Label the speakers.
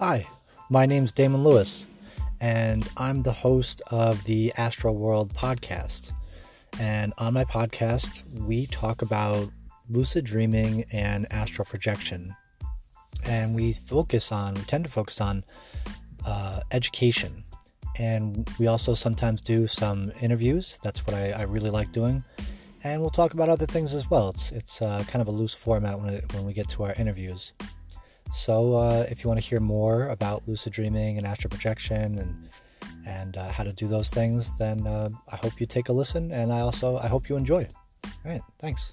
Speaker 1: Hi, my name's Damon Lewis, and I'm the host of the Astral World podcast. And on my podcast, we talk about lucid dreaming and astral projection. And we focus on, we tend to focus on uh, education. And we also sometimes do some interviews. That's what I, I, really like doing. And we'll talk about other things as well. It's, it's uh, kind of a loose format when, it, when we get to our interviews. So, uh, if you want to hear more about lucid dreaming and astral projection and and uh, how to do those things, then uh, I hope you take a listen, and I also I hope you enjoy. It. All right, thanks.